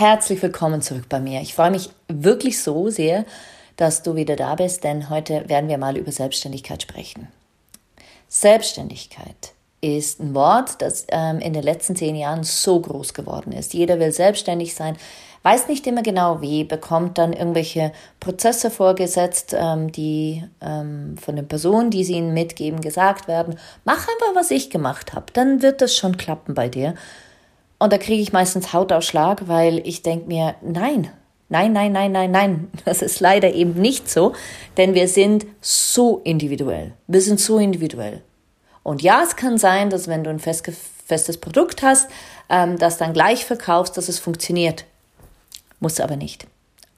Herzlich willkommen zurück bei mir. Ich freue mich wirklich so sehr, dass du wieder da bist, denn heute werden wir mal über Selbstständigkeit sprechen. Selbstständigkeit ist ein Wort, das ähm, in den letzten zehn Jahren so groß geworden ist. Jeder will selbstständig sein, weiß nicht immer genau wie, bekommt dann irgendwelche Prozesse vorgesetzt, ähm, die ähm, von den Personen, die sie ihnen mitgeben, gesagt werden. Mach einfach, was ich gemacht habe, dann wird das schon klappen bei dir. Und da kriege ich meistens Hautausschlag, weil ich denke mir, nein, nein, nein, nein, nein, nein. Das ist leider eben nicht so, denn wir sind so individuell. Wir sind so individuell. Und ja, es kann sein, dass wenn du ein festes Produkt hast, ähm, das dann gleich verkaufst, dass es funktioniert. Muss aber nicht.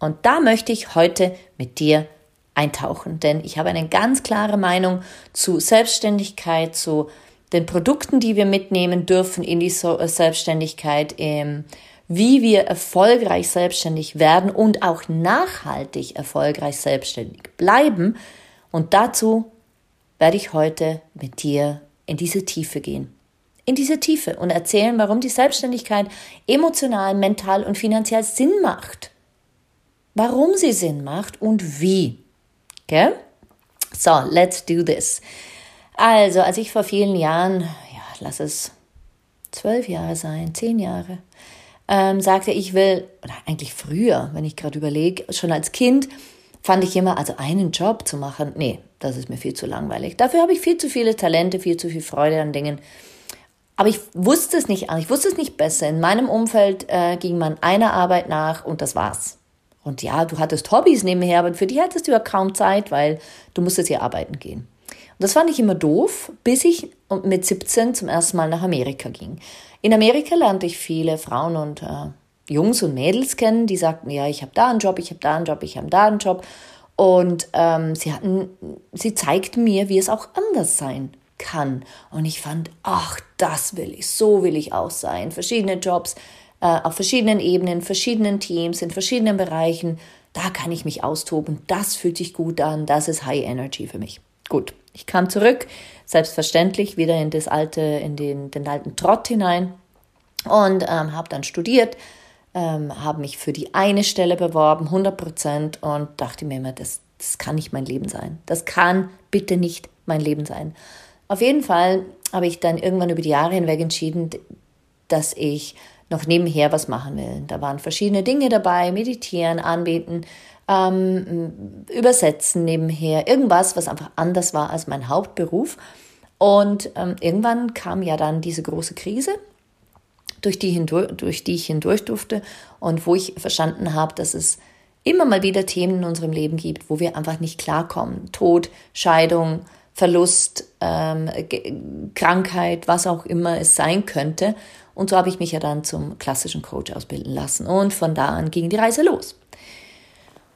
Und da möchte ich heute mit dir eintauchen, denn ich habe eine ganz klare Meinung zu Selbstständigkeit, zu den Produkten, die wir mitnehmen dürfen in die äh, Selbstständigkeit, ähm, wie wir erfolgreich selbstständig werden und auch nachhaltig erfolgreich selbstständig bleiben. Und dazu werde ich heute mit dir in diese Tiefe gehen. In diese Tiefe und erzählen, warum die Selbstständigkeit emotional, mental und finanziell Sinn macht. Warum sie Sinn macht und wie. Okay? So, let's do this. Also, als ich vor vielen Jahren, ja, lass es zwölf Jahre sein, zehn Jahre, ähm, sagte, ich will, oder eigentlich früher, wenn ich gerade überlege, schon als Kind fand ich immer, also einen Job zu machen, nee, das ist mir viel zu langweilig. Dafür habe ich viel zu viele Talente, viel zu viel Freude an Dingen. Aber ich wusste es nicht, ich wusste es nicht besser. In meinem Umfeld äh, ging man einer Arbeit nach und das war's. Und ja, du hattest Hobbys nebenher, aber für die hattest du ja kaum Zeit, weil du musstest ja arbeiten gehen. Das fand ich immer doof, bis ich mit 17 zum ersten Mal nach Amerika ging. In Amerika lernte ich viele Frauen und äh, Jungs und Mädels kennen, die sagten, ja, ich habe da einen Job, ich habe da einen Job, ich habe da einen Job. Und ähm, sie hatten, sie zeigten mir, wie es auch anders sein kann. Und ich fand, ach, das will ich, so will ich auch sein. Verschiedene Jobs äh, auf verschiedenen Ebenen, verschiedenen Teams, in verschiedenen Bereichen. Da kann ich mich austoben. Das fühlt sich gut an. Das ist High Energy für mich. Gut. Ich kam zurück, selbstverständlich wieder in das alte, in den, den alten Trott hinein und ähm, habe dann studiert, ähm, habe mich für die eine Stelle beworben, 100 Prozent und dachte mir immer, das, das kann nicht mein Leben sein. Das kann bitte nicht mein Leben sein. Auf jeden Fall habe ich dann irgendwann über die Jahre hinweg entschieden, dass ich noch nebenher was machen will. Da waren verschiedene Dinge dabei, meditieren, anbeten, ähm, übersetzen nebenher, irgendwas, was einfach anders war als mein Hauptberuf. Und ähm, irgendwann kam ja dann diese große Krise, durch die, hindurch, durch die ich hindurch durfte und wo ich verstanden habe, dass es immer mal wieder Themen in unserem Leben gibt, wo wir einfach nicht klarkommen. Tod, Scheidung, Verlust, ähm, Krankheit, was auch immer es sein könnte. Und so habe ich mich ja dann zum klassischen Coach ausbilden lassen. Und von da an ging die Reise los.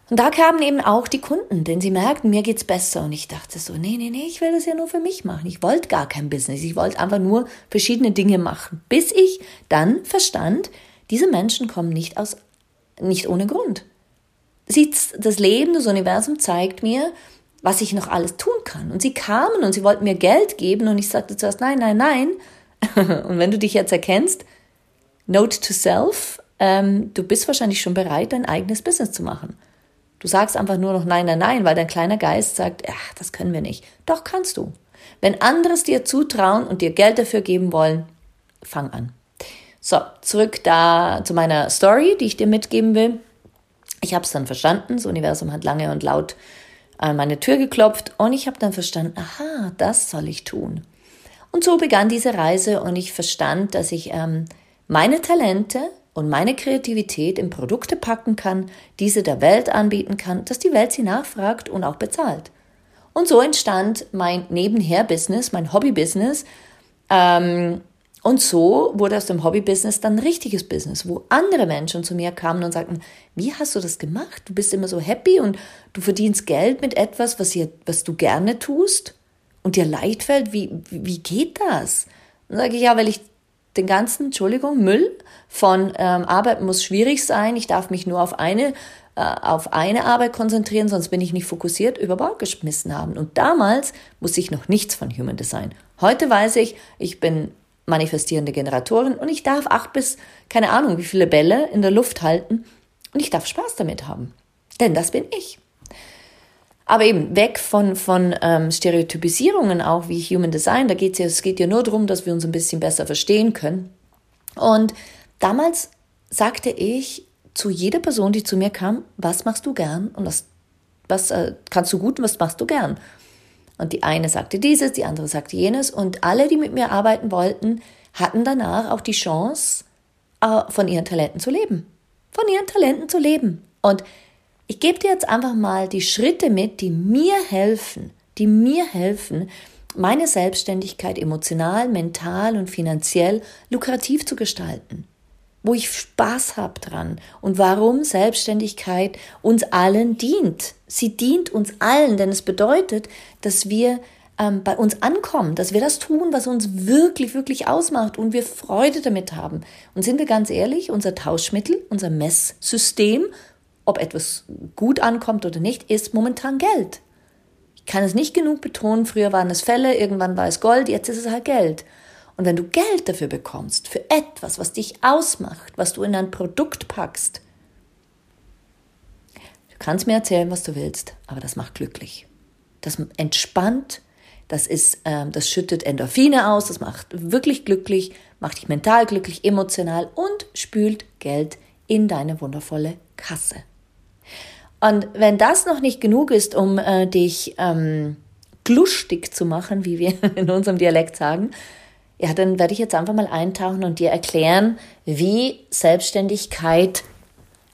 Und da kamen eben auch die Kunden, denn sie merkten, mir geht's besser. Und ich dachte so, nee, nee, nee, ich will das ja nur für mich machen. Ich wollte gar kein Business. Ich wollte einfach nur verschiedene Dinge machen. Bis ich dann verstand, diese Menschen kommen nicht aus, nicht ohne Grund. Sie, das Leben, das Universum zeigt mir, was ich noch alles tun kann. Und sie kamen und sie wollten mir Geld geben und ich sagte zuerst, nein, nein, nein. und wenn du dich jetzt erkennst, note to self, ähm, du bist wahrscheinlich schon bereit, dein eigenes Business zu machen. Du sagst einfach nur noch nein, nein, nein, weil dein kleiner Geist sagt, ach, das können wir nicht. Doch kannst du. Wenn anderes dir zutrauen und dir Geld dafür geben wollen, fang an. So, zurück da zu meiner Story, die ich dir mitgeben will. Ich habe es dann verstanden, das Universum hat lange und laut an meine Tür geklopft und ich habe dann verstanden, aha, das soll ich tun. Und so begann diese Reise und ich verstand, dass ich ähm, meine Talente und meine Kreativität in Produkte packen kann, diese der Welt anbieten kann, dass die Welt sie nachfragt und auch bezahlt. Und so entstand mein Nebenher-Business, mein Hobby-Business. Ähm, und so wurde aus dem Hobby-Business dann ein richtiges Business, wo andere Menschen zu mir kamen und sagten, wie hast du das gemacht? Du bist immer so happy und du verdienst Geld mit etwas, was, ihr, was du gerne tust und dir leid fällt. Wie, wie geht das? Dann sage ich, ja, weil ich den ganzen, Entschuldigung, Müll von ähm, Arbeit muss schwierig sein. Ich darf mich nur auf eine, äh, auf eine Arbeit konzentrieren, sonst bin ich nicht fokussiert, über Bord geschmissen haben. Und damals wusste ich noch nichts von Human Design. Heute weiß ich, ich bin manifestierende Generatorin und ich darf acht bis, keine Ahnung, wie viele Bälle in der Luft halten und ich darf Spaß damit haben. Denn das bin ich. Aber eben weg von, von ähm, Stereotypisierungen auch wie Human Design, da geht's ja, es geht ja nur darum, dass wir uns ein bisschen besser verstehen können. Und damals sagte ich zu jeder Person, die zu mir kam, was machst du gern und was, was äh, kannst du gut und was machst du gern? Und die eine sagte dieses, die andere sagte jenes und alle, die mit mir arbeiten wollten, hatten danach auch die Chance, äh, von ihren Talenten zu leben. Von ihren Talenten zu leben. Und ich gebe dir jetzt einfach mal die Schritte mit, die mir helfen, die mir helfen, meine Selbstständigkeit emotional, mental und finanziell lukrativ zu gestalten. Wo ich Spaß habe dran und warum Selbstständigkeit uns allen dient. Sie dient uns allen, denn es bedeutet, dass wir ähm, bei uns ankommen, dass wir das tun, was uns wirklich, wirklich ausmacht und wir Freude damit haben. Und sind wir ganz ehrlich, unser Tauschmittel, unser Messsystem ob etwas gut ankommt oder nicht, ist momentan Geld. Ich kann es nicht genug betonen, früher waren es Fälle, irgendwann war es Gold, jetzt ist es halt Geld. Und wenn du Geld dafür bekommst, für etwas, was dich ausmacht, was du in ein Produkt packst, du kannst mir erzählen, was du willst, aber das macht glücklich. Das entspannt, das ist, ähm, das schüttet Endorphine aus, das macht wirklich glücklich, macht dich mental glücklich, emotional und spült Geld in deine wundervolle Kasse. Und wenn das noch nicht genug ist, um äh, dich ähm, glustig zu machen, wie wir in unserem Dialekt sagen, ja, dann werde ich jetzt einfach mal eintauchen und dir erklären, wie Selbstständigkeit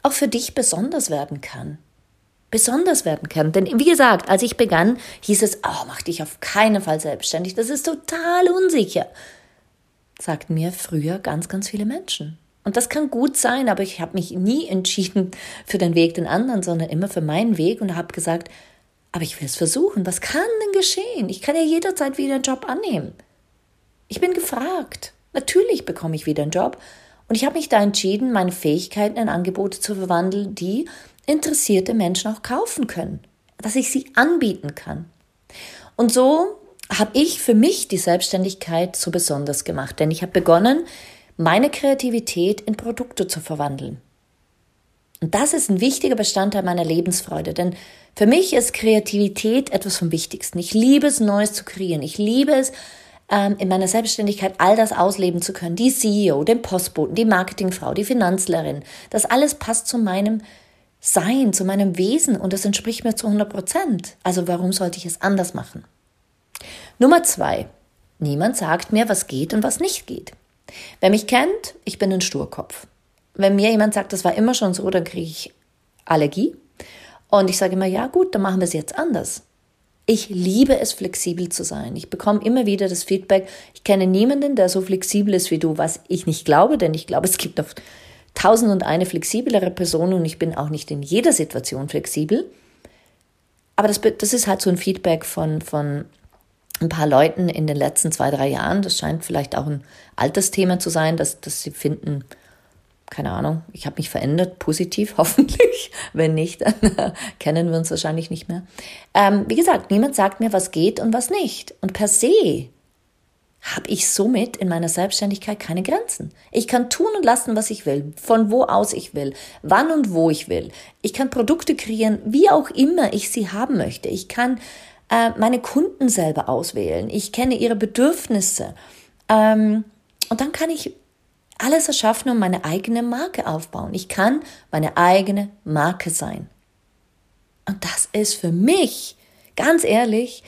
auch für dich besonders werden kann. Besonders werden kann. Denn wie gesagt, als ich begann, hieß es, oh, mach dich auf keinen Fall selbstständig. Das ist total unsicher. Sagten mir früher ganz, ganz viele Menschen. Und das kann gut sein, aber ich habe mich nie entschieden für den Weg den anderen, sondern immer für meinen Weg und habe gesagt, aber ich will es versuchen. Was kann denn geschehen? Ich kann ja jederzeit wieder einen Job annehmen. Ich bin gefragt. Natürlich bekomme ich wieder einen Job. Und ich habe mich da entschieden, meine Fähigkeiten in Angebote zu verwandeln, die interessierte Menschen auch kaufen können. Dass ich sie anbieten kann. Und so habe ich für mich die Selbstständigkeit so besonders gemacht. Denn ich habe begonnen, meine Kreativität in Produkte zu verwandeln. Und das ist ein wichtiger Bestandteil meiner Lebensfreude, denn für mich ist Kreativität etwas vom Wichtigsten. Ich liebe es, Neues zu kreieren. Ich liebe es, ähm, in meiner Selbstständigkeit all das ausleben zu können. Die CEO, den Postboten, die Marketingfrau, die Finanzlerin. Das alles passt zu meinem Sein, zu meinem Wesen und das entspricht mir zu 100 Prozent. Also warum sollte ich es anders machen? Nummer zwei. Niemand sagt mir, was geht und was nicht geht. Wer mich kennt, ich bin ein Sturkopf. Wenn mir jemand sagt, das war immer schon so, dann kriege ich Allergie. Und ich sage immer, ja gut, dann machen wir es jetzt anders. Ich liebe es, flexibel zu sein. Ich bekomme immer wieder das Feedback, ich kenne niemanden, der so flexibel ist wie du, was ich nicht glaube, denn ich glaube, es gibt auf tausend und eine flexiblere Person und ich bin auch nicht in jeder Situation flexibel. Aber das, das ist halt so ein Feedback von, von ein paar Leuten in den letzten zwei, drei Jahren. Das scheint vielleicht auch ein altes Thema zu sein, dass, dass sie finden, keine Ahnung, ich habe mich verändert, positiv hoffentlich. Wenn nicht, dann kennen wir uns wahrscheinlich nicht mehr. Ähm, wie gesagt, niemand sagt mir, was geht und was nicht. Und per se habe ich somit in meiner Selbstständigkeit keine Grenzen. Ich kann tun und lassen, was ich will, von wo aus ich will, wann und wo ich will. Ich kann Produkte kreieren, wie auch immer ich sie haben möchte. Ich kann äh, meine Kunden selber auswählen. Ich kenne ihre Bedürfnisse. Ähm, und dann kann ich alles erschaffen und meine eigene Marke aufbauen. Ich kann meine eigene Marke sein. Und das ist für mich, ganz ehrlich,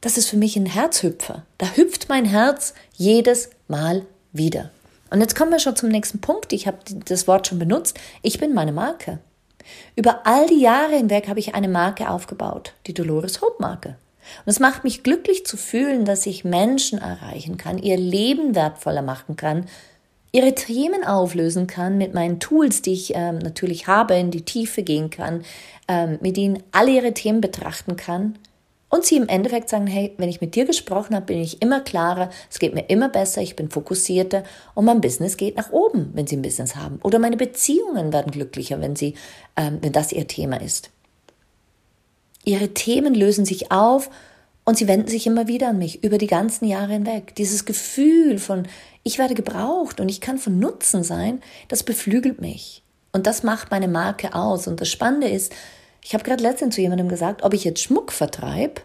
das ist für mich ein Herzhüpfer. Da hüpft mein Herz jedes Mal wieder. Und jetzt kommen wir schon zum nächsten Punkt. Ich habe das Wort schon benutzt. Ich bin meine Marke. Über all die Jahre hinweg habe ich eine Marke aufgebaut, die Dolores Hope Marke. Und es macht mich glücklich zu fühlen, dass ich Menschen erreichen kann, ihr Leben wertvoller machen kann, ihre Themen auflösen kann mit meinen Tools, die ich ähm, natürlich habe, in die Tiefe gehen kann, ähm, mit ihnen alle ihre Themen betrachten kann und sie im Endeffekt sagen, hey, wenn ich mit dir gesprochen habe, bin ich immer klarer, es geht mir immer besser, ich bin fokussierter und mein Business geht nach oben, wenn sie ein Business haben. Oder meine Beziehungen werden glücklicher, wenn sie, ähm, wenn das ihr Thema ist. Ihre Themen lösen sich auf und sie wenden sich immer wieder an mich über die ganzen Jahre hinweg. Dieses Gefühl von, ich werde gebraucht und ich kann von Nutzen sein, das beflügelt mich. Und das macht meine Marke aus. Und das Spannende ist, ich habe gerade letztens zu jemandem gesagt, ob ich jetzt Schmuck vertreibe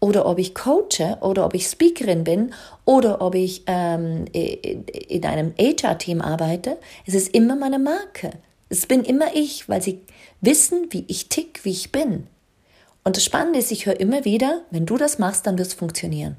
oder ob ich coache oder ob ich Speakerin bin oder ob ich ähm, in einem HR-Team arbeite, es ist immer meine Marke. Es bin immer ich, weil sie wissen, wie ich tick, wie ich bin. Und das Spannende ist, ich höre immer wieder, wenn du das machst, dann wird es funktionieren.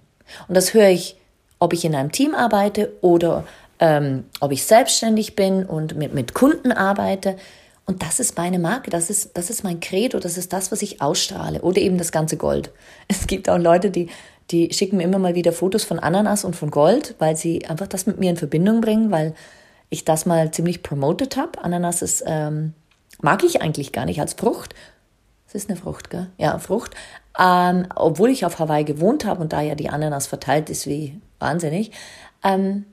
Und das höre ich, ob ich in einem Team arbeite oder ähm, ob ich selbstständig bin und mit, mit Kunden arbeite. Und das ist meine Marke, das ist, das ist mein Credo, das ist das, was ich ausstrahle. Oder eben das ganze Gold. Es gibt auch Leute, die, die schicken mir immer mal wieder Fotos von Ananas und von Gold, weil sie einfach das mit mir in Verbindung bringen, weil ich das mal ziemlich promoted habe. Ananas ist, ähm, mag ich eigentlich gar nicht als Frucht. Es ist eine Frucht, gell? Ja, Frucht. Ähm, obwohl ich auf Hawaii gewohnt habe und da ja die Ananas verteilt ist wie wahnsinnig. Ähm,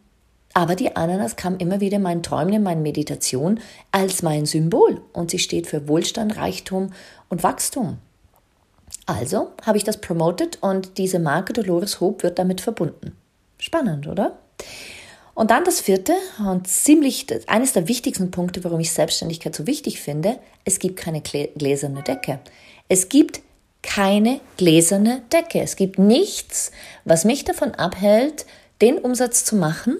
aber die Ananas kam immer wieder in meinen Träumen, in meinen Meditationen als mein Symbol und sie steht für Wohlstand, Reichtum und Wachstum. Also habe ich das promoted und diese Marke Dolores Hope wird damit verbunden. Spannend, oder? Und dann das vierte und ziemlich eines der wichtigsten Punkte, warum ich Selbstständigkeit so wichtig finde, es gibt keine gläserne Decke. Es gibt keine gläserne Decke. Es gibt nichts, was mich davon abhält, den Umsatz zu machen,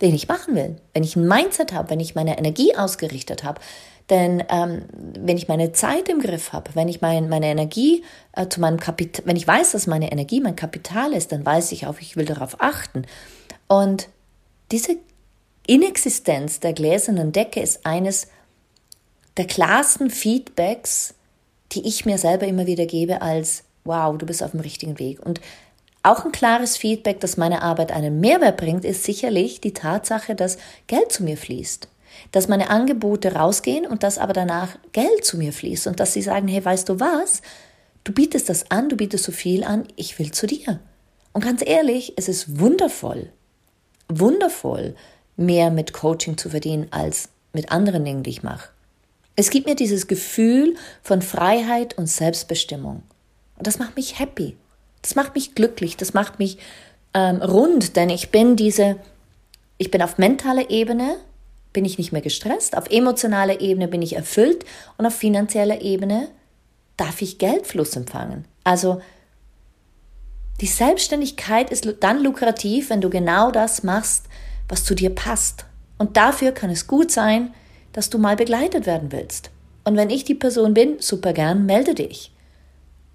den ich machen will. Wenn ich ein Mindset habe, wenn ich meine Energie ausgerichtet habe, denn ähm, wenn ich meine Zeit im Griff habe, wenn ich mein, meine Energie äh, zu meinem Kapital, wenn ich weiß, dass meine Energie mein Kapital ist, dann weiß ich auch, ich will darauf achten. Und diese Inexistenz der gläsernen Decke ist eines der klarsten Feedbacks, die ich mir selber immer wieder gebe als, wow, du bist auf dem richtigen Weg. Und auch ein klares Feedback, dass meine Arbeit einen Mehrwert bringt, ist sicherlich die Tatsache, dass Geld zu mir fließt. Dass meine Angebote rausgehen und dass aber danach Geld zu mir fließt und dass sie sagen, hey, weißt du was? Du bietest das an, du bietest so viel an, ich will zu dir. Und ganz ehrlich, es ist wundervoll, wundervoll, mehr mit Coaching zu verdienen als mit anderen Dingen, die ich mache. Es gibt mir dieses Gefühl von Freiheit und Selbstbestimmung. Und das macht mich happy. Das macht mich glücklich, das macht mich ähm, rund, denn ich bin diese, ich bin auf mentaler Ebene, bin ich nicht mehr gestresst, auf emotionaler Ebene bin ich erfüllt und auf finanzieller Ebene darf ich Geldfluss empfangen. Also die Selbstständigkeit ist dann lukrativ, wenn du genau das machst, was zu dir passt. Und dafür kann es gut sein, dass du mal begleitet werden willst. Und wenn ich die Person bin, super gern, melde dich.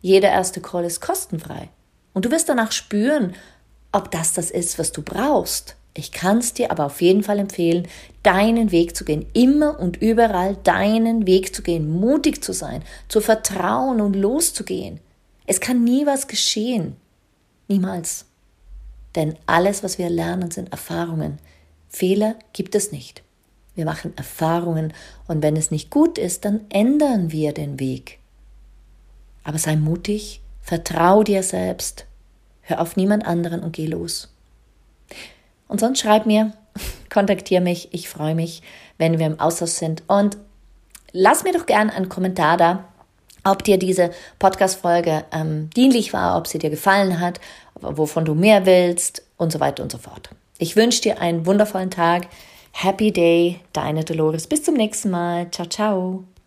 Jeder erste Call ist kostenfrei. Und du wirst danach spüren, ob das das ist, was du brauchst. Ich kann es dir aber auf jeden Fall empfehlen, deinen Weg zu gehen, immer und überall deinen Weg zu gehen, mutig zu sein, zu vertrauen und loszugehen. Es kann nie was geschehen. Niemals. Denn alles, was wir lernen, sind Erfahrungen. Fehler gibt es nicht. Wir machen Erfahrungen und wenn es nicht gut ist, dann ändern wir den Weg. Aber sei mutig, Vertrau dir selbst. Hör auf niemand anderen und geh los. Und sonst schreib mir, kontaktiere mich. Ich freue mich, wenn wir im Austausch sind. Und lass mir doch gerne einen Kommentar da, ob dir diese Podcast-Folge ähm, dienlich war, ob sie dir gefallen hat, wovon du mehr willst und so weiter und so fort. Ich wünsche dir einen wundervollen Tag. Happy Day, deine Dolores. Bis zum nächsten Mal. Ciao, ciao.